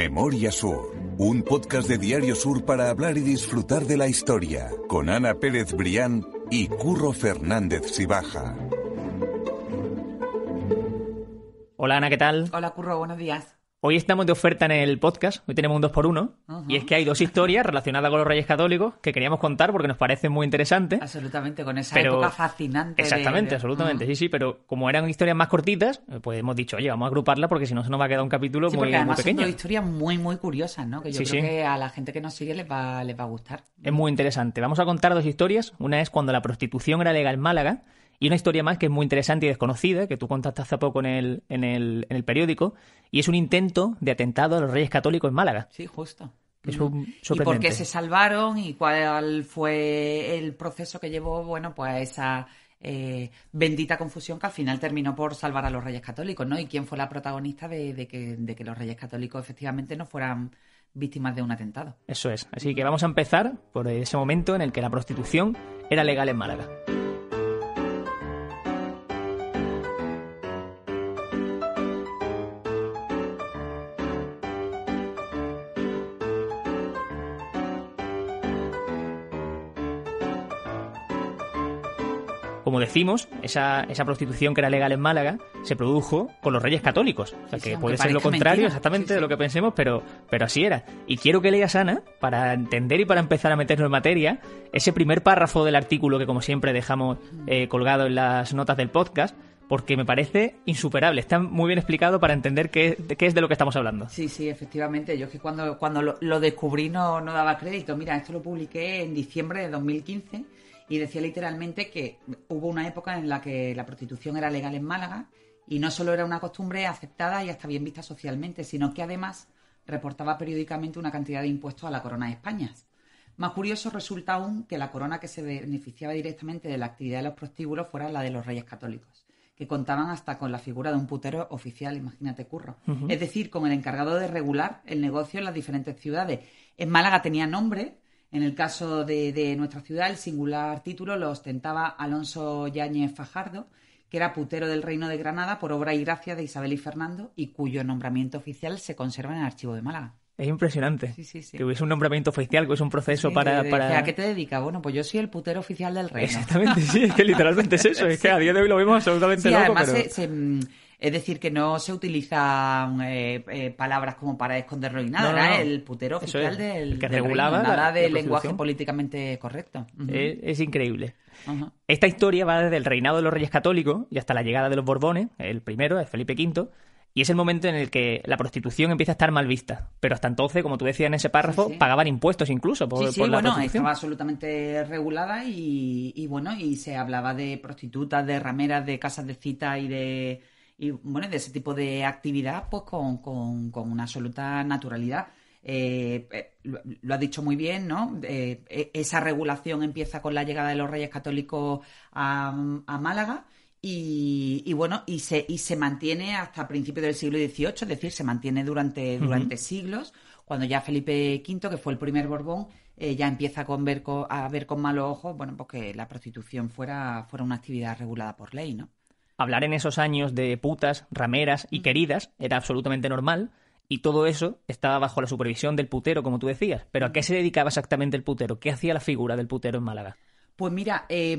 Memoria Sur, un podcast de Diario Sur para hablar y disfrutar de la historia, con Ana Pérez Brián y Curro Fernández Sibaja. Hola Ana, ¿qué tal? Hola Curro, buenos días. Hoy estamos de oferta en el podcast, hoy tenemos un 2x1, y es que hay dos historias relacionadas con los Reyes Católicos que queríamos contar porque nos parecen muy interesantes. Absolutamente, con esa época fascinante. Exactamente, de- absolutamente, sí, sí, pero como eran historias más cortitas, pues hemos dicho, oye, vamos a agruparla porque si no se nos va a quedar un capítulo Sí, muy, porque muy además son pequeño. dos historias muy, muy curiosas, ¿no? Que yo Sí, creo sí. que a la gente que nos sigue les va, les va a gustar. Es muy interesante. Vamos a contar dos historias. Una es cuando la prostitución era legal en Málaga. Y una historia más que es muy interesante y desconocida, que tú contaste hace poco en el, en el, en el periódico. Y es un intento de atentado a los reyes católicos en Málaga. Sí, justo. Es un- ¿Y por qué se salvaron y cuál fue el proceso que llevó, bueno, pues a esa eh, bendita confusión que al final terminó por salvar a los reyes católicos, ¿no? Y quién fue la protagonista de, de que, de que los reyes católicos efectivamente no fueran víctimas de un atentado. Eso es. Así que vamos a empezar por ese momento en el que la prostitución era legal en Málaga. Como decimos, esa, esa prostitución que era legal en Málaga se produjo con los reyes católicos. O sea, Sí, que puede ser lo contrario mentira. exactamente Sí, de lo que pensemos, pero, pero así era. Y quiero que leas, Ana, para entender y para empezar a meternos en materia, ese primer párrafo del artículo que, como siempre, dejamos eh, colgado en las notas del podcast, porque me parece insuperable. Está muy bien explicado para entender qué, qué es de lo que estamos hablando. Sí, sí, efectivamente. Yo es que cuando, cuando lo, lo descubrí no, no daba crédito. Mira, esto lo publiqué en diciembre de 2015 y decía literalmente que hubo una época en la que la prostitución era legal en Málaga y no solo era una costumbre aceptada y hasta bien vista socialmente, sino que además reportaba periódicamente una cantidad de impuestos a la corona de España. Más curioso resulta aún que la corona que se beneficiaba directamente de la actividad de los prostíbulos fuera la de los reyes católicos, que contaban hasta con la figura de un putero oficial, imagínate curro. Es decir, con el encargado de regular el negocio en las diferentes ciudades. En Málaga tenía nombre, en el caso de, de nuestra ciudad el singular título lo ostentaba Alonso Yáñez Fajardo, que era putero del Reino de Granada por obra y gracia de Isabel y Fernando y cuyo nombramiento oficial se conserva en el archivo de Málaga. Es impresionante. Sí, sí, sí. Que hubiese un nombramiento oficial, que hubiese un proceso para... que para... ¿A qué te dedicas? Bueno, pues yo soy el putero oficial del reino. Exactamente, sí, es que literalmente es eso. Es que a día de hoy lo vemos absolutamente loco, además pero... se- se, mm, es decir, que no se utilizan eh, eh, palabras como para esconderlo y nada. No, no, Era no. el putero oficial es, del, el que del regulaba reino, la- nada la lenguaje políticamente correcto. Es, es increíble. Esta historia va desde el reinado de los reyes católicos y hasta la llegada de los Borbones, el primero, el Felipe V, y es el momento en el que la prostitución empieza a estar mal vista. Pero hasta entonces, como tú decías en ese párrafo, Sí, sí. pagaban impuestos incluso por, Sí, sí, por la bueno, prostitución. estaba absolutamente regulada y, y bueno, y se hablaba de prostitutas, de rameras, de casas de cita y de y bueno, de ese tipo de actividad, pues con, con- con una absoluta naturalidad. Eh, eh, lo, lo has dicho muy bien, ¿no? Eh, e- esa regulación empieza con la llegada de los Reyes Católicos a, a Málaga. Y, y bueno, y se, y se mantiene hasta principios del siglo XVIII, es decir, se mantiene durante, durante siglos, cuando ya Felipe V, que fue el primer Borbón, eh, ya empieza con ver a ver con malos ojos, bueno, pues que la prostitución fuera, fuera una actividad regulada por ley, ¿no? Hablar en esos años de putas, rameras y queridas era absolutamente normal y todo eso estaba bajo la supervisión del putero, como tú decías. Pero ¿a qué se dedicaba exactamente el putero? ¿Qué hacía la figura del putero en Málaga? Pues mira, eh,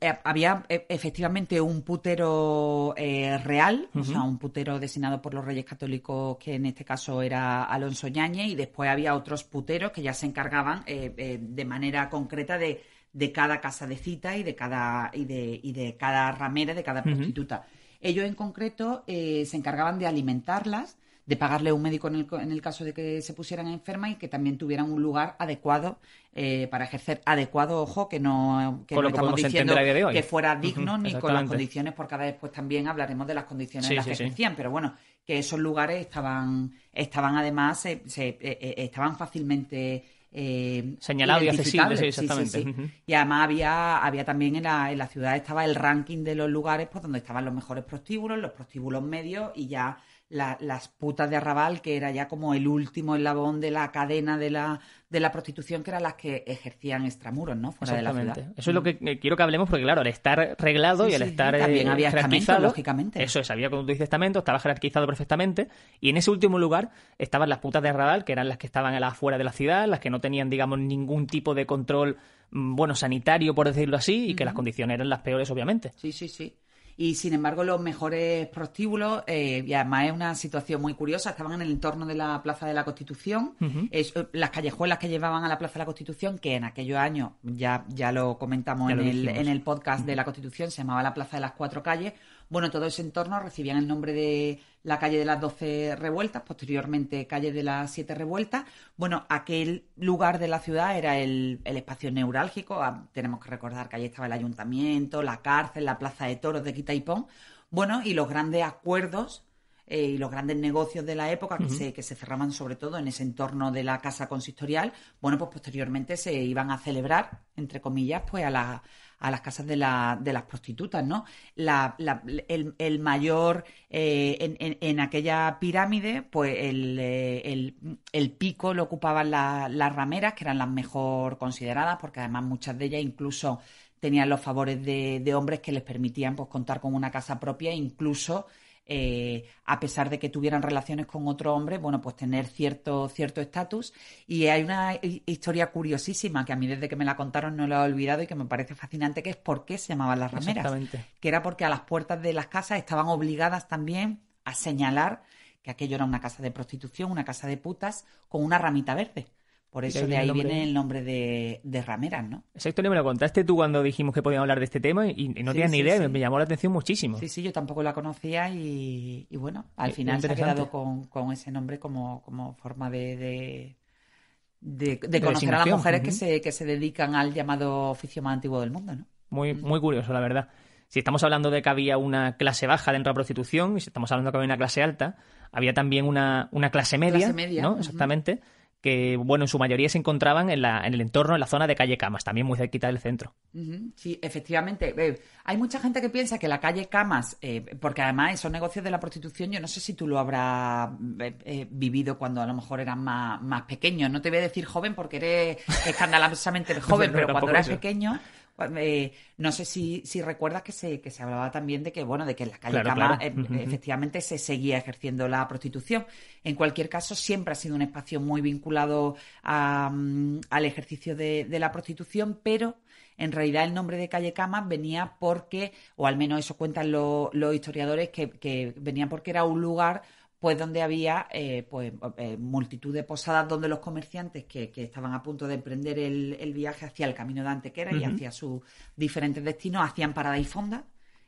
eh, había eh, efectivamente un putero eh, real, o sea, un putero designado por los Reyes Católicos, que en este caso era Alonso Ñañez, y después había otros puteros que ya se encargaban eh, de manera concreta de, de cada casa de cita y de cada, y de, y de cada ramera, de cada prostituta. Ellos en concreto eh, se encargaban de alimentarlas, de pagarle un médico en el, en el caso de que se pusieran enfermas y que también tuvieran un lugar adecuado eh, para ejercer adecuado, ojo, que no, que no lo que estamos diciendo que fuera digno ni con las condiciones, porque ahora después también hablaremos de las condiciones Sí, en las sí, que sí. ejercían, pero bueno, que esos lugares estaban, estaban además, se- se- eh, eh, estaban fácilmente eh, Señalado y accesible, sí, exactamente. Y además había, había también en la, en la ciudad estaba el ranking de los lugares pues, donde estaban los mejores prostíbulos, los prostíbulos medios y ya las putas de arrabal, que era ya como el último eslabón de la cadena de la, de la prostitución, que eran las que ejercían extramuros, ¿no? Fuera de la ciudad. Eso es lo que quiero que hablemos, porque claro, al estar reglado y al estar también había jerarquizado, lógicamente. Eso es, había, como tú dices, estamento, estaba jerarquizado perfectamente, y en ese último lugar estaban las putas de arrabal, que eran las que estaban a la afuera de la ciudad, las que no tenían, digamos, ningún tipo de control, mm, bueno, sanitario, por decirlo así, y que las condiciones eran las peores, obviamente. Sí, sí, sí y sin embargo los mejores prostíbulos, eh, y además es una situación muy curiosa, estaban en el entorno de la Plaza de la Constitución, eh, las callejuelas que llevaban a la Plaza de la Constitución, que en aquellos años, ya, ya lo comentamos en, el, en el podcast de la Constitución, se llamaba la Plaza de las Cuatro Calles, bueno, todo ese entorno recibían el nombre de la calle de las Doce Revueltas, posteriormente calle de las Siete Revueltas. Bueno, aquel lugar de la ciudad era el, espacio neurálgico. Ah, tenemos que recordar que allí estaba el ayuntamiento, la cárcel, la plaza de toros de Quitaipón. Bueno, y los grandes acuerdos eh, y los grandes negocios de la época que, se, que se cerraban sobre todo en ese entorno de la casa consistorial, bueno, pues posteriormente se iban a celebrar, entre comillas, pues a la a las casas de, la, de las prostitutas, ¿no? el, mayor, eh, en, aquella pirámide, pues eh, el, pico lo ocupaban las rameras, que eran las mejor consideradas, porque además muchas de ellas incluso tenían los favores de, de hombres que les permitían pues, contar con una casa propia, incluso eh, a pesar de que tuvieran relaciones con otro hombre, bueno, pues tener cierto cierto estatus. Y hay una historia curiosísima que a mí desde que me la contaron no la he olvidado y que me parece fascinante, que es por qué se llamaban las rameras. Que era porque a las puertas de las casas estaban obligadas también a señalar que aquello era una casa de prostitución, una casa de putas, con una ramita verde. Por eso de ahí viene el nombre de, de, rameras, ¿no? Esa historia me la contaste tú cuando dijimos que podíamos hablar de este tema y, no tenías ni idea, me, llamó la atención muchísimo. Sí, sí, yo tampoco la conocía y, bueno, al final se ha quedado con, ese nombre como, como forma de, de, conocer a las mujeres que, se, que se dedican al llamado oficio más antiguo del mundo, ¿no? Muy, muy curioso, la verdad. Si estamos hablando de que había una clase baja dentro de la prostitución y si estamos hablando de que había una clase alta, había también una, una clase media, ¿no? Exactamente que, bueno, en su mayoría se encontraban en, la, en el entorno, en la zona de calle Camas, también muy cerquita del centro. Sí, efectivamente. hay mucha gente que piensa que la calle Camas, eh, porque además esos negocios de la prostitución, yo no sé si tú lo habrás eh, eh, vivido cuando a lo mejor eras más, más pequeño. No te voy a decir joven porque eres escandalosamente joven, pero cuando eras pequeño, eh, no sé si, si recuerdas que se, que se hablaba también de que, bueno, de que en la calle Cama eh, efectivamente se seguía ejerciendo la prostitución. En cualquier caso, siempre ha sido un espacio muy vinculado mm, al ejercicio de, la prostitución, pero en realidad el nombre de calle Cama venía porque, o al menos eso cuentan los historiadores, que, que venía porque era un lugar pues donde había eh, pues eh, multitud de posadas donde los comerciantes que, estaban a punto de emprender el, viaje hacia el camino de Antequera y hacia sus diferentes destinos hacían parada y fonda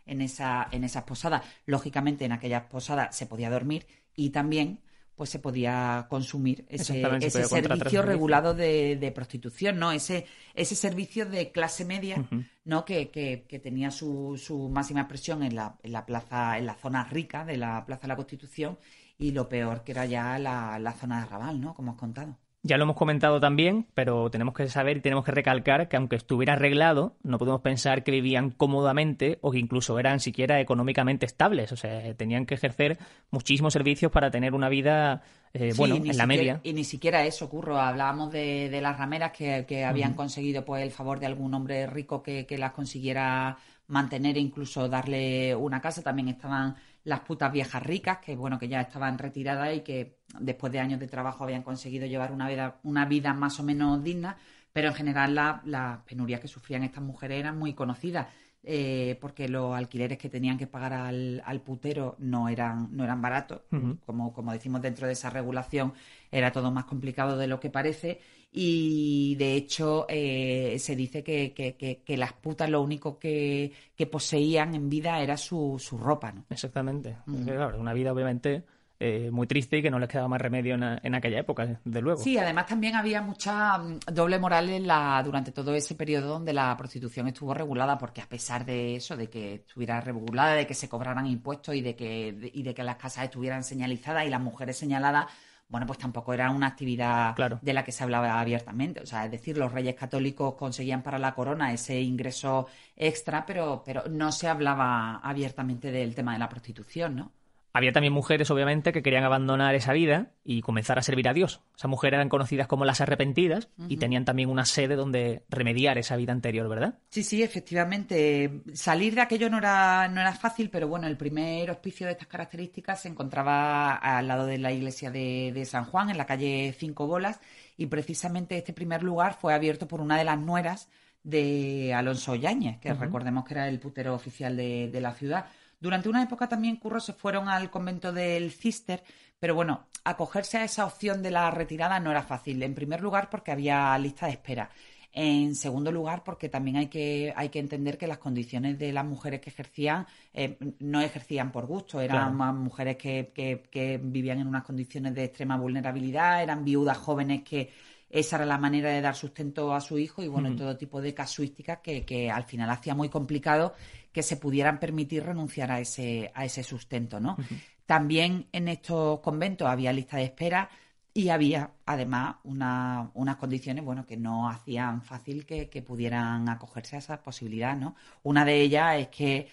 en esa en esas posadas lógicamente en aquellas posadas se podía dormir y también pues se podía consumir ese, ese servicio regulado de, prostitución, ¿no? Ese, ese servicio de clase media, ¿no? Que, que, tenía su, su, máxima expresión en la, en la plaza, en la zona rica de la Plaza de la Constitución y lo peor que era ya la, la zona de Raval, ¿no? Como has contado. Ya lo hemos comentado también, pero tenemos que saber y tenemos que recalcar que aunque estuviera arreglado, no podemos pensar que vivían cómodamente o que incluso eran siquiera económicamente estables. O sea, tenían que ejercer muchísimos servicios para tener una vida, eh, bueno, en la media. Y ni siquiera eso, Curro. Hablábamos de, de las rameras que, habían conseguido pues el favor de algún hombre rico que, que las consiguiera mantener e incluso darle una casa. También estaban las putas viejas ricas, que bueno, que ya estaban retiradas y que después de años de trabajo habían conseguido llevar una vida, una vida más o menos digna, pero en general las penurias que sufrían estas mujeres eran muy conocidas. Eh, porque los alquileres que tenían que pagar al, al putero no eran, no eran baratos. como, como decimos dentro de esa regulación, era todo más complicado de lo que parece y de hecho eh, se dice que, que, las putas lo único que, poseían en vida era su, su ropa, ¿no? Exactamente. una vida obviamente eh, muy triste y que no les quedaba más remedio en, aquella época, de luego. Sí, además también había mucha mm, doble moral en la, durante todo ese periodo donde la prostitución estuvo regulada, porque a pesar de eso, de que estuviera regulada, de que se cobraran impuestos y de que, y de que las casas estuvieran señalizadas y las mujeres señaladas, bueno, pues tampoco era una actividad de la que se hablaba abiertamente. O sea, es decir, los reyes católicos conseguían para la corona ese ingreso extra, pero, pero no se hablaba abiertamente del tema de la prostitución, ¿no? Había también mujeres, obviamente, que querían abandonar esa vida y comenzar a servir a Dios. Esas mujeres eran conocidas como las arrepentidas y tenían también una sede donde remediar esa vida anterior, ¿verdad? Sí, sí, efectivamente. Salir de aquello no era, no era fácil, pero bueno, el primer hospicio de estas características se encontraba al lado de la iglesia de, de San Juan, en la calle Cinco Bolas, y precisamente este primer lugar fue abierto por una de las nueras de Alonso Yáñez, que recordemos que era el putero oficial de, de la ciudad. Durante una época también Curro se fueron al convento del Cister, pero bueno, acogerse a esa opción de la retirada no era fácil. En primer lugar, porque había lista de espera. En segundo lugar, porque también hay que, hay que entender que las condiciones de las mujeres que ejercían eh, no ejercían por gusto, eran más mujeres que, que, vivían en unas condiciones de extrema vulnerabilidad, eran viudas jóvenes que esa era la manera de dar sustento a su hijo y bueno, todo tipo de casuísticas que, que, al final hacía muy complicado que se pudieran permitir renunciar a ese, a ese sustento, ¿no? También en estos conventos había lista de espera y había además unas condiciones bueno que no hacían fácil que, pudieran acogerse a esa posibilidad, ¿no? Una de ellas es que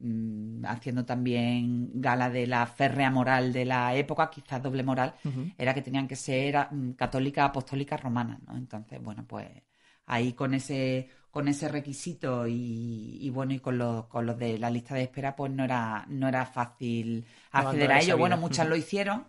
mm, haciendo también gala de la férrea moral de la época, quizás doble moral, era que tenían que ser mm, católicas apostólicas romanas, ¿no? Entonces, bueno, pues ahí con ese con ese requisito y, bueno y con los, con los de la lista de espera pues no era no era fácil acceder a ello. Bueno muchas lo hicieron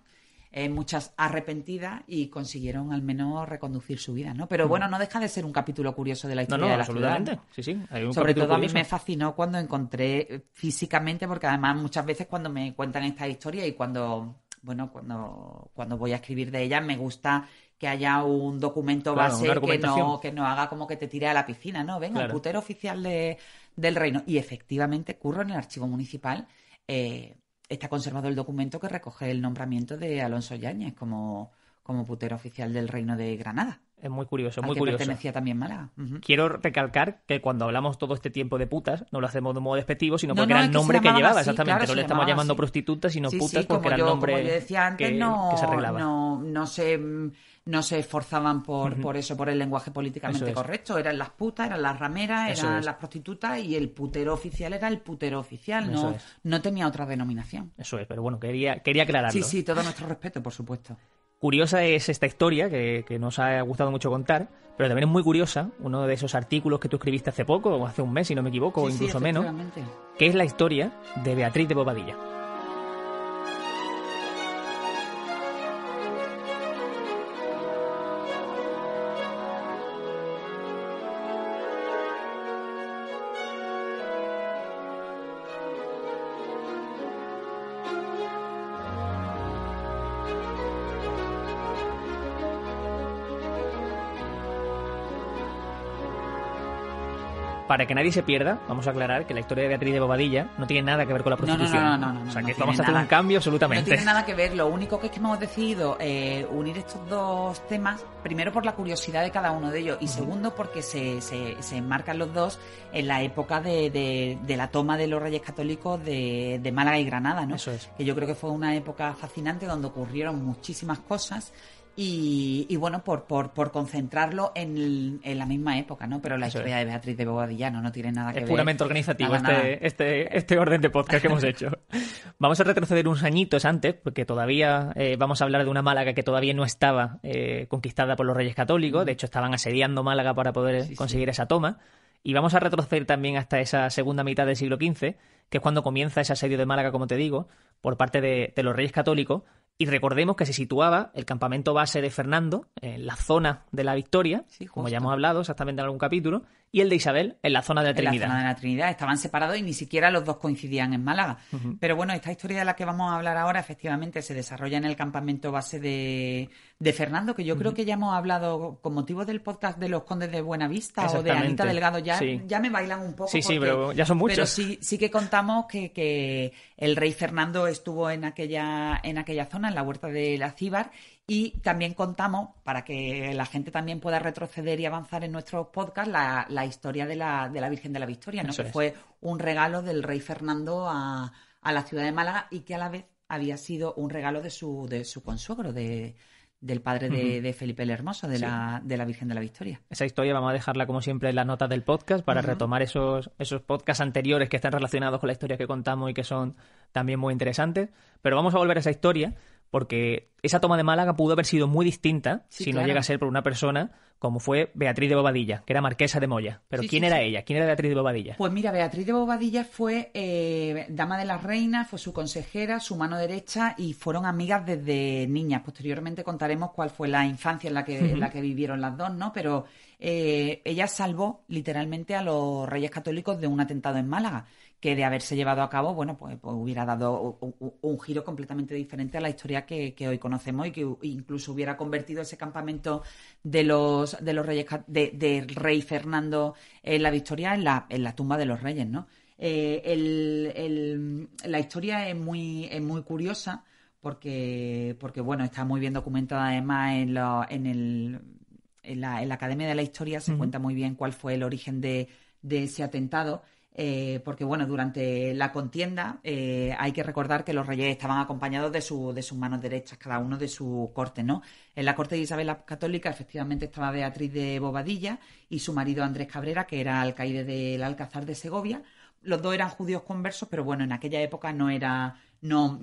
eh, muchas arrepentidas y consiguieron al menos reconducir su vida, ¿no? Pero bueno, no deja de ser un capítulo curioso de la historia de la absolutamente. Sí, sí. Sobre todo a mí me fascinó cuando encontré eh, físicamente, porque además muchas veces cuando me cuentan esta historia y cuando bueno, cuando, cuando voy a escribir de ella, me gusta que haya un documento base que no, que no haga como que te tire a la piscina, ¿no? Venga, el putero oficial de, del reino. Y efectivamente, curro en el archivo municipal, eh, está conservado el documento que recoge el nombramiento de Alonso Yáñez como, como putero oficial del reino de Granada. Es muy curioso, muy curioso. pertenecía también Málaga. Quiero recalcar que cuando hablamos todo este tiempo de putas, no lo hacemos de modo despectivo, sino porque era el nombre que, llevaba, exactamente. no le estamos llamando prostitutas, sino putas porque era el nombre como yo decía antes, que, no, se arreglaba. No, no se no se esforzaban por, por eso, por el lenguaje políticamente correcto. Eran las putas, eran las rameras, eran las prostitutas y el putero oficial era el putero oficial, no, no tenía otra denominación. Eso es, pero bueno, quería, quería aclararlo. Sí, sí, todo nuestro respeto, por supuesto. Curiosa es esta historia que, que, nos ha gustado mucho contar, pero también es muy curiosa uno de esos artículos que tú escribiste hace poco, o hace un mes si no me equivoco, o incluso menos, que es la historia de Beatriz de Bobadilla. Para que nadie se pierda, vamos a aclarar que la historia de Beatriz de Bobadilla no tiene nada que ver con la prostitución. No, no, no, no, o sea, que vamos a hacer un cambio absolutamente. No tiene nada que ver. Lo único que es que hemos decidido eh, unir estos dos temas, primero por la curiosidad de cada uno de ellos y segundo porque se, se, se, enmarcan los dos en la época de, de, la toma de los reyes católicos de, de Málaga y Granada, ¿no? Eso es. Que yo creo que fue una época fascinante donde ocurrieron muchísimas cosas y, bueno, por, por, por concentrarlo en, en, la misma época, ¿no? Pero la historia de Beatriz de Bobadillano no tiene nada que ver. Es puramente organizativo este, este, este orden de podcast que hemos hecho. Vamos a retroceder unos añitos antes, porque todavía eh, vamos a hablar de una Málaga que todavía no estaba eh, conquistada por los reyes católicos. De hecho, estaban asediando Málaga para poder conseguir esa toma. Y vamos a retroceder también hasta esa segunda mitad del siglo XV, que es cuando comienza ese asedio de Málaga, como te digo, por parte de, de los reyes católicos, y recordemos que se situaba el campamento base de Fernando en la zona de la Victoria, como ya hemos hablado exactamente en algún capítulo, y el de Isabel en la zona de la Trinidad. En la zona de la Trinidad. Estaban separados y ni siquiera los dos coincidían en Málaga. Pero bueno, esta historia de la que vamos a hablar ahora efectivamente se desarrolla en el campamento base de, de Fernando, que yo creo que ya hemos hablado con motivo del podcast de los Condes de Buenavista o de Anita Delgado. Ya, ya me bailan un poco. Sí, sí, pero ya son muchos. Pero sí, sí que contamos que, que el rey Fernando estuvo en aquella, en aquella zona, en la huerta de la Cíbar, y también contamos, para que la gente también pueda retroceder y avanzar en nuestros podcasts, la, la historia de la, de la Virgen de la Victoria, ¿no? que fue un regalo del rey Fernando a, a, la ciudad de Málaga y que a la vez había sido un regalo de su, de su consuegro, de, del padre de, Felipe el Hermoso, de, la, de la Virgen de la Victoria. Esa historia vamos a dejarla como siempre en las notas del podcast para retomar esos, esos podcasts anteriores que están relacionados con la historia que contamos y que son también muy interesantes. Pero vamos a volver a esa historia porque esa toma de Málaga pudo haber sido muy distinta si no llega a ser por una persona como fue Beatriz de Bobadilla, que era marquesa de Moya. Pero ¿quién era ella? ¿Quién era Beatriz de Bobadilla? Pues mira, Beatriz de Bobadilla fue eh, dama de la reina, fue su consejera, su mano derecha y fueron amigas desde niñas. Posteriormente contaremos cuál fue la infancia en la que, en la que vivieron las dos, ¿no? Pero eh, ella salvó literalmente a los reyes católicos de un atentado en Málaga que de haberse llevado a cabo, bueno, pues, pues hubiera dado un, giro completamente diferente a la historia que, hoy conocemos y que incluso hubiera convertido ese campamento de los, de los reyes, de, rey Fernando en la Victoria en la, en la tumba de los reyes, ¿no? Eh, la historia es muy, es muy curiosa porque, porque, bueno, está muy bien documentada además en, en, el, en, la, en la Academia de la Historia, se cuenta muy bien cuál fue el origen de, de ese atentado eh, porque bueno, durante la contienda eh, hay que recordar que los reyes estaban acompañados de, su, de sus manos derechas, cada uno de su corte, ¿no? En la corte de Isabel la Católica efectivamente estaba Beatriz de Bobadilla y su marido Andrés Cabrera, que era alcaide del Alcázar de Segovia. Los dos eran judíos conversos, pero bueno, en aquella época no era no,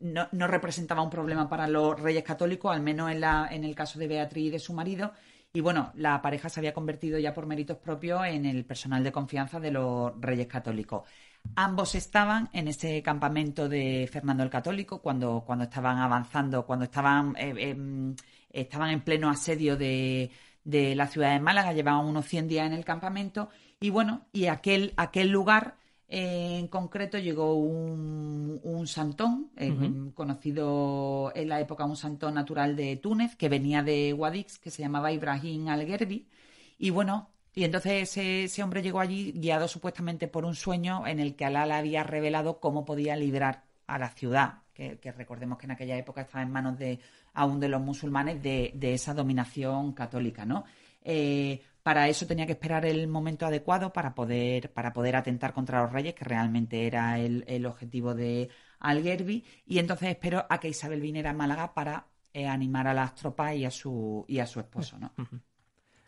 no, no, representaba un problema para los reyes católicos, al menos en, la, en el caso de Beatriz y de su marido, y bueno, la pareja se había convertido ya por méritos propios en el personal de confianza de los Reyes Católicos. Ambos estaban en ese campamento de Fernando el Católico cuando, cuando estaban avanzando, cuando estaban, eh, em, estaban en pleno asedio de, la ciudad de Málaga, llevaban unos 100 días en el campamento y bueno, y aquel, aquel lugar en concreto llegó un, santón, eh, conocido en la época un santón natural de Túnez, que venía de Guadix, que se llamaba Ibrahim al-Gerbi. Y bueno, y entonces ese, hombre llegó allí guiado supuestamente por un sueño en el que Alá le había revelado cómo podía librar a la ciudad, que, recordemos que en aquella época estaba en manos de aún de los musulmanes de, de esa dominación católica, ¿no? Eh, para eso tenía que esperar el momento adecuado para poder, para poder atentar contra los reyes, que realmente era el, objetivo de Algerbi. Y entonces esperó a que Isabel viniera a Málaga para eh, animar a las tropas y a su, y a su esposo. ¿no?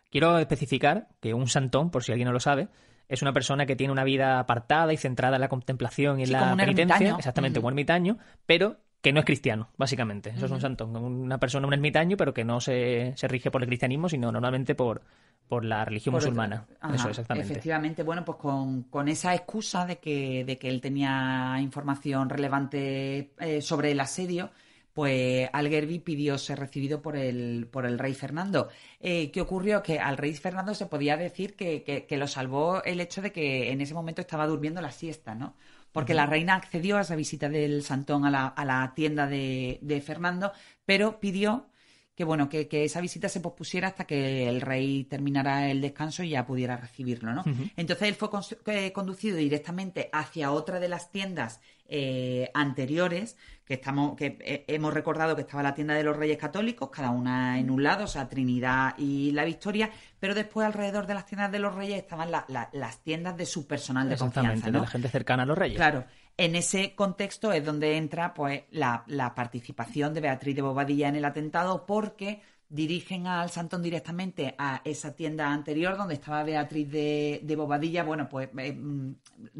Quiero especificar que un santón, por si alguien no lo sabe, es una persona que tiene una vida apartada y centrada en la contemplación y en la penitencia, exactamente, un ermitaño, pero que no es cristiano, básicamente. Eso es un santón, una persona, un ermitaño, pero que no se, se rige por el cristianismo, sino normalmente por, por la religión musulmana. Eso, exactamente. Efectivamente, bueno, pues con, esa excusa de que, de que él tenía información relevante eh, sobre el asedio, pues Algerbi pidió ser recibido por el, por el rey Fernando. Eh, ¿Qué ocurrió? Que al rey Fernando se podía decir que, que, lo salvó el hecho de que en ese momento estaba durmiendo la siesta, ¿no? Porque la reina accedió a esa visita del Santón a la, a la tienda de, de Fernando, pero pidió que bueno, que, esa visita se pospusiera hasta que el rey terminara el descanso y ya pudiera recibirlo, ¿no? Entonces él fue eh, conducido directamente hacia otra de las tiendas eh, anteriores, que estamos, que hemos recordado que estaba la tienda de los Reyes Católicos, cada una en un lado, o sea, Trinidad y la Victoria, pero después alrededor de las tiendas de los Reyes estaban las tiendas de su personal de confianza, ¿no? de la gente cercana a los Reyes. Claro. En ese contexto es donde entra pues la, participación de Beatriz de Bobadilla en el atentado porque dirigen al Santón directamente a esa tienda anterior donde estaba Beatriz de, Bobadilla, bueno, pues eh, mm,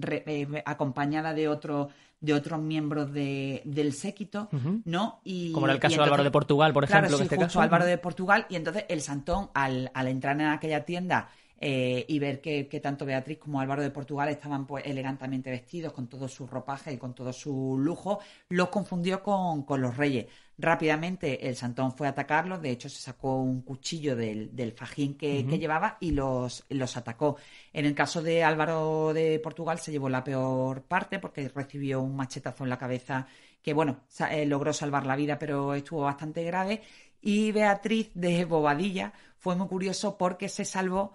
eh, acompañada de otro de otros miembros del séquito, ¿no? Y, Como era el caso de Álvaro de Portugal, por ejemplo. Claro, sí, este Álvaro de Portugal. Y entonces el Santón, al, al entrar en aquella tienda eh, y ver que, tanto Beatriz como Álvaro de Portugal estaban pues elegantemente vestidos con todo su ropaje y con todo su lujo, los confundió con, los reyes. Rápidamente el Santón fue a atacarlos, de hecho se sacó un cuchillo del, fajín que, llevaba y los, los atacó. En el caso de Álvaro de Portugal se llevó la peor parte porque recibió un machetazo en la cabeza que, bueno, eh, logró salvar la vida, pero estuvo bastante grave. Y Beatriz de Bobadilla fue muy curioso porque se salvó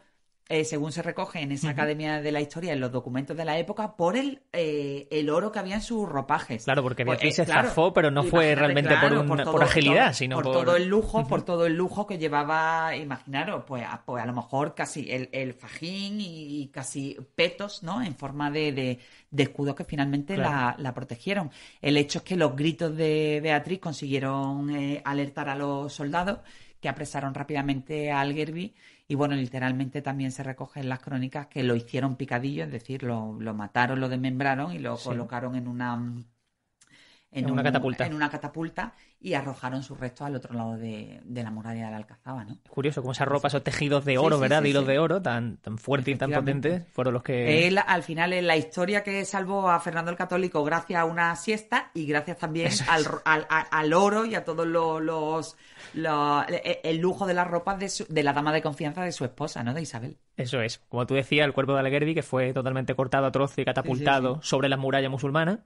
eh, según se recoge en esa Academia de la Historia, en los documentos de la época, por el, eh, el oro que había en sus ropajes. Claro, porque Pues, Beatriz eh, se claro, zafó, pero no fue realmente claro, por, un- todo- por agilidad, todo- sino por, por... todo el lujo, por todo el lujo que llevaba, imaginaros, pues a, pues a lo mejor casi el, el fajín y, y casi petos, ¿no? En forma de, de, de escudos que finalmente Claro. la, la protegieron. El hecho es que los gritos de Beatriz consiguieron eh, alertar a los soldados que apresaron rápidamente a Algerby y bueno, literalmente también se recoge en las crónicas que lo hicieron picadillo, es decir, lo, lo mataron, lo desmembraron y lo Sí. colocaron en una En una catapulta. en una catapulta y arrojaron sus restos al otro lado de, de la muralla de la Alcazaba, ¿no? Curioso, como esa ropa, esos tejidos de oro, sí, ¿verdad? de hilos de oro tan, tan fuertes y tan potentes, fueron los que... Él, al final, es la historia que salvó a Fernando el Católico gracias a una siesta y gracias también es. al, al, al oro y a todos los, los, los- el- el lujo de las ropas de, su- de la dama de confianza de su esposa, ¿no? De Isabel. Eso es. Como tú decías, el cuerpo de Algerbi, que fue totalmente cortado a trozo y catapultado sobre las murallas musulmanas,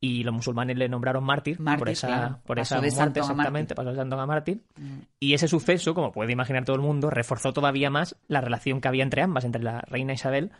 y los musulmanes le nombraron mártir, Mártir, por esa, claro. por Pasó esa de muerte, exactamente, pasó de santo a mártir. Y ese suceso, como puede imaginar todo el mundo, reforzó todavía más la relación que había entre ambas, entre la reina Isabel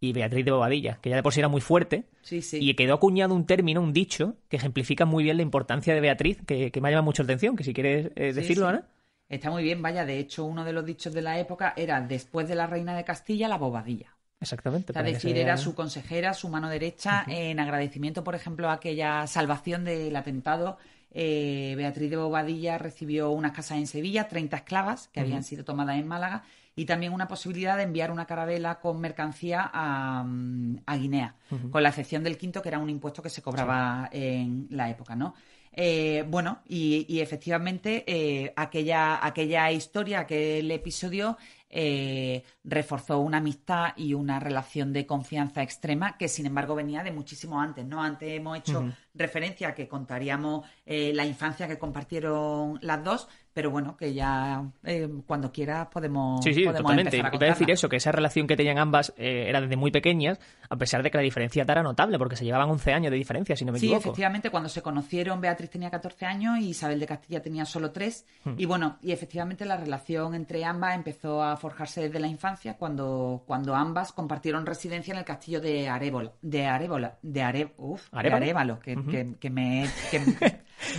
y Beatriz de Bobadilla, que ya de por sí era muy fuerte, Sí, sí. y quedó acuñado un término, un dicho, que ejemplifica muy bien la importancia de Beatriz, que, que me ha llamado mucho la atención, que si quieres eh, decirlo, sí. Ana. Está muy bien, vaya. De hecho, uno de los dichos de la época era después de la reina de Castilla, la bobadilla. Exactamente. Que decir, era su consejera, su mano derecha, en agradecimiento, por ejemplo, a aquella salvación del atentado. eh, Beatriz de Bobadilla recibió unas casas en Sevilla, 30 esclavas que habían sido tomadas en Málaga y también una posibilidad de enviar una carabela con mercancía a, mm, a Guinea, con la excepción del quinto, que era un impuesto que se cobraba en la época, ¿no? Eh, bueno, y, y efectivamente eh, aquella, aquella historia, aquel episodio eh, reforzó una amistad y una relación de confianza extrema que sin embargo venía de muchísimo antes, ¿no? Antes hemos hecho referencia a que contaríamos eh, la infancia que compartieron las dos, pero bueno, que ya eh, cuando quieras podemos, Sí, sí, podemos totalmente. empezar a Iba a decir eso, que esa relación que tenían ambas eh, era desde muy pequeñas, a pesar de que la diferencia era notable, porque se llevaban 11 años de diferencia, si no me Sí, equivoco. efectivamente, cuando se conocieron, Beatriz tenía 14 años y Isabel de Castilla tenía solo 3. Hmm. Y bueno, y efectivamente la relación entre ambas empezó a forjarse desde la infancia cuando, cuando ambas compartieron residencia en el castillo de Arébola. De Arébola. De, Are, uf, de ¿Arévalo? Arévalo, que, que- que me, he- que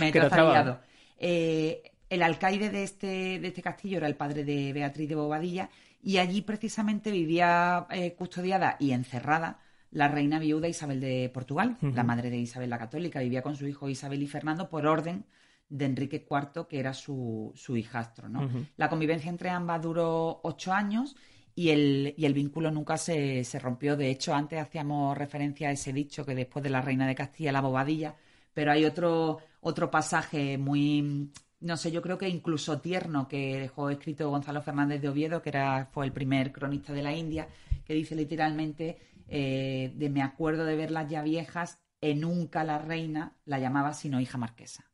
me trastabillado. Eh, el alcaide de este, de este castillo era el padre de Beatriz de Bobadilla y allí precisamente vivía eh, custodiada y encerrada la reina viuda Isabel de Portugal, la madre de Isabel la Católica. Vivía con su hijo Isabel y Fernando por orden de Enrique IV, que era su, su hijastro. ¿no? La convivencia entre ambas duró ocho años y el, y el vínculo nunca se, se rompió. De hecho, antes hacíamos referencia a ese dicho que después de la reina de Castilla, la bobadilla, pero hay otro, otro pasaje muy, no sé, yo creo que incluso tierno que dejó escrito Gonzalo Fernández de Oviedo, que era, fue el primer cronista de la India, que dice literalmente eh, de me acuerdo de verlas ya viejas, en nunca la reina la llamaba sino hija marquesa.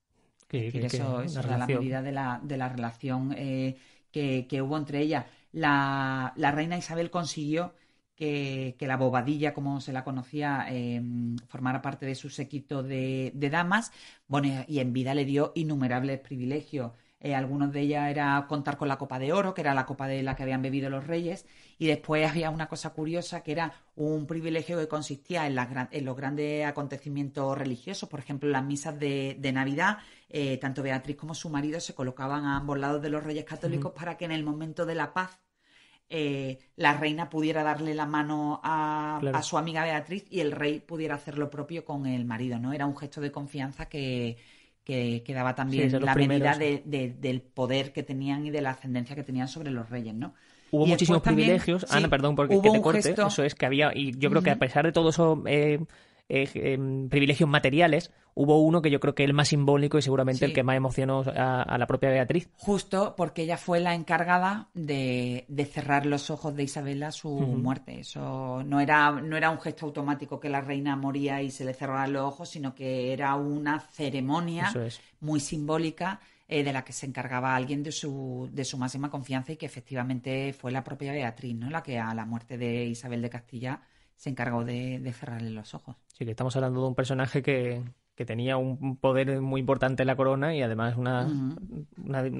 Que- Es que- eso, eso da la medida de la, de la relación eh, que, que hubo entre ellas. La, la reina Isabel consiguió que, que la bobadilla, como se la conocía, eh, formara parte de su séquito de, de damas. Bueno, y en vida le dio innumerables privilegios. Eh, algunos de ellas era contar con la copa de oro, que era la copa de la que habían bebido los reyes, y después había una cosa curiosa que era un privilegio que consistía en, las en los grandes acontecimientos religiosos, por ejemplo, las misas de, de Navidad, eh, tanto Beatriz como su marido se colocaban a ambos lados de los reyes católicos para que en el momento de la paz eh, la reina pudiera darle la mano a, Claro. a su amiga Beatriz y el rey pudiera hacer lo propio con el marido, ¿no? Era un gesto de confianza que, que, que daba también Sí, la medida de- de- del poder que tenían y de la ascendencia que tenían sobre los reyes, ¿no? Hubo Y muchísimos también, privilegios. sí, Ana, perdón porque que te corte. gesto- Eso es que había, y yo creo que a pesar de todos esos eh, eh, em, privilegios materiales, hubo uno que yo creo que el más simbólico y seguramente Sí. el que más emocionó a, a la propia Beatriz. Justo porque ella fue la encargada de, de cerrar los ojos de Isabel a su muerte. Eso no era, no era un gesto automático que la reina moría y se le cerraran los ojos, sino que era una ceremonia es. muy simbólica eh, de la que se encargaba alguien de su, de su máxima confianza y que efectivamente fue la propia Beatriz, ¿no? La que a la muerte de Isabel de Castilla se encargó de, de cerrarle los ojos. Sí, que estamos hablando de un personaje que, que tenía un poder muy importante en la corona y además una,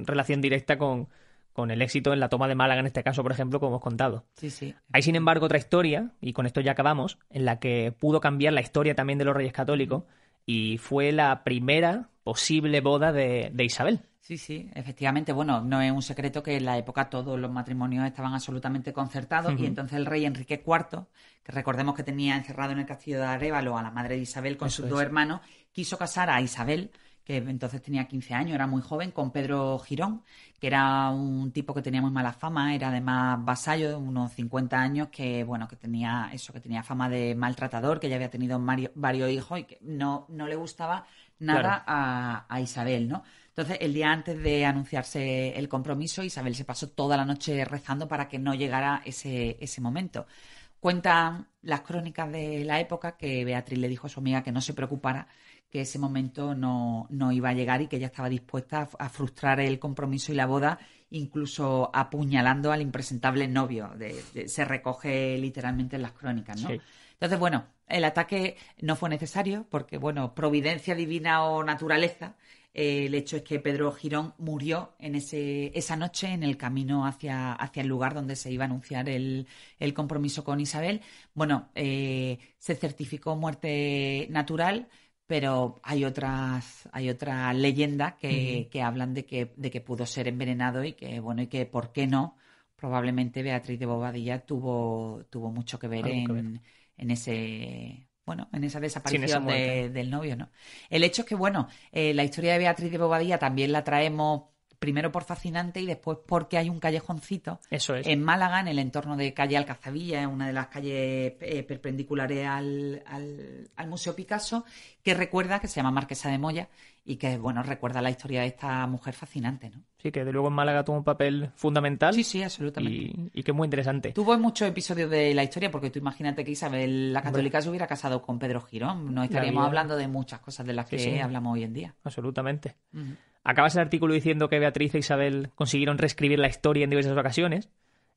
relación directa con, con el éxito en la toma de Málaga en este caso, por ejemplo, como hemos contado. Sí, sí. Hay, sin embargo, otra historia, y con esto ya acabamos, en la que pudo cambiar la historia también de los Reyes Católicos y fue la primera posible boda de, de Isabel. Sí, sí, efectivamente. Bueno, no es un secreto que en la época todos los matrimonios estaban absolutamente concertados y entonces el rey Enrique IV, que recordemos que tenía encerrado en el castillo de Arévalo a la madre de Isabel con Eso sus es. dos hermanos, quiso casar a Isabel, que entonces tenía 15 años, era muy joven, con Pedro Girón, que era un tipo que tenía muy mala fama, era además vasallo de unos 50 años, que bueno, que tenía eso, que tenía fama de maltratador, que ya había tenido mario- varios hijos y que no, no le gustaba nada Claro. a, a Isabel, ¿no? Entonces, el día antes de anunciarse el compromiso, Isabel se pasó toda la noche rezando para que no llegara ese, ese momento. Cuentan las crónicas de la época que Beatriz le dijo a su amiga que no se preocupara, que ese momento no, no iba a llegar y que ella estaba dispuesta a, a frustrar el compromiso y la boda, incluso apuñalando al impresentable novio. De- de- se recoge literalmente en las crónicas, ¿no? Sí. Entonces, bueno, el ataque no fue necesario porque, bueno, providencia divina o naturaleza, eh, el hecho es que Pedro Girón murió en ese, esa noche en el camino hacia, hacia el lugar donde se iba a anunciar el, el compromiso con Isabel. Bueno, eh, se certificó muerte natural, pero hay otras, hay otras leyendas que, que hablan de que, de que pudo ser envenenado y que, bueno, y que, ¿por qué no? Probablemente Beatriz de Bobadilla tuvo, tuvo mucho que ver, que en, en ese bueno, en esa esa desaparición de- del novio, ¿no? El hecho es que, bueno, eh, la historia de Beatriz de Bobadilla también la traemos primero por fascinante y después porque hay un callejoncito Eso es. en Málaga, en el entorno de calle Alcazabilla, es una de las calles eh, perpendiculares al, al- al Museo Picasso, que recuerda, que se llama Marquesa de Moya, y que, bueno, recuerda la historia de esta mujer fascinante, ¿no? Sí, que de luego en Málaga tuvo un papel fundamental Sí, sí, absolutamente. y, y que es muy interesante. Tuvo muchos episodios de la historia, porque tú imagínate que Isabel la Católica se hubiera casado con Pedro Girón. No estaríamos hablando de muchas cosas de las Sí, que sí. hablamos hoy en día. Absolutamente. Acabas el artículo diciendo que Beatriz e Isabel consiguieron reescribir la historia en diversas ocasiones.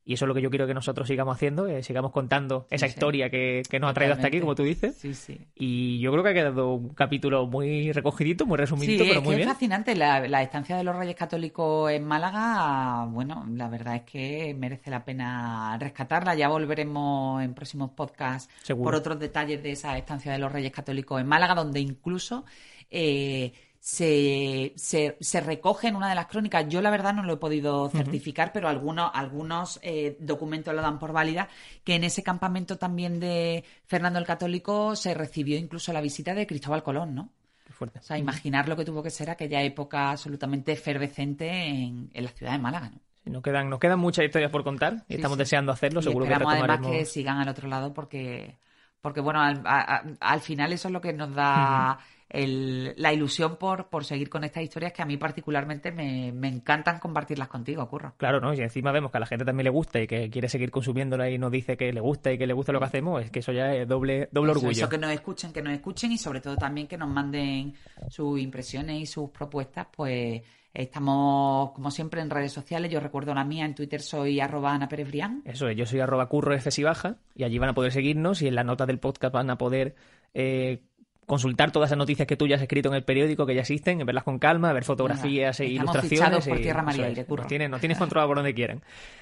Y eso es lo que yo quiero que nosotros sigamos haciendo, que sigamos contando esa Sí, sí. historia que, que nos ha traído hasta aquí, como tú dices. Sí, sí. Y yo creo que ha quedado un capítulo muy recogidito, muy Sí, resumidito, pero es muy que bien. es fascinante. La, la estancia de los Reyes Católicos en Málaga, bueno, la verdad es que merece la pena rescatarla. Ya volveremos en próximos podcasts Seguro. por otros detalles de esa estancia de los Reyes Católicos en Málaga, donde incluso eh, se, se, se recoge en una de las crónicas. Yo, la verdad, no lo he podido certificar, pero algunos, algunos eh, documentos lo dan por válida, que en ese campamento también de Fernando el Católico se recibió incluso la visita de Cristóbal Colón, ¿no? Qué fuerte. O sea, imaginar lo que tuvo que ser aquella época absolutamente efervescente en, en la ciudad de Málaga, ¿no? Nos, quedan, nos quedan muchas historias por contar y Sí, estamos sí. deseando hacerlo. Y Seguro que esperamos además retomaremos. que sigan al otro lado porque, porque bueno, al, a- al final eso es lo que nos da el- la ilusión por, por seguir con estas historias que a mí particularmente me, me encantan compartirlas contigo, Curro. Claro, ¿no? Y encima vemos que a la gente también le gusta y que quiere seguir consumiéndola y nos dice que le gusta y que le gusta lo que hacemos, es que eso ya es doble, doble Eso, orgullo. eso, que nos escuchen, que nos escuchen y sobre todo también que nos manden sus impresiones y sus propuestas, pues estamos como siempre en redes sociales, yo recuerdo la mía, en Twitter soy arroba Ana Pérez Brián. Eso es, yo soy arroba curro si baja y allí van a poder seguirnos y en las notas del podcast van a poder eh, consultar todas esas noticias que tú ya has escrito en el periódico que ya existen, verlas con calma, ver fotografías e Estamos ilustraciones. por tierra, mar y eso es. Nos tienes, nos tienes controlado por donde quieran.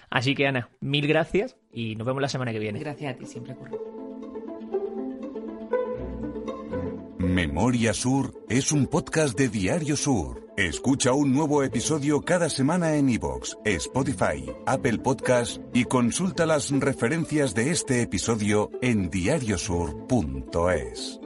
Así que Ana, mil gracias y nos vemos la semana que viene. Gracias a ti siempre, Curro. Memoria Sur es un podcast de Diario Sur. Escucha un nuevo episodio cada semana en iVoox, Spotify, Apple Podcast y consulta las referencias de este episodio en diariosur.es.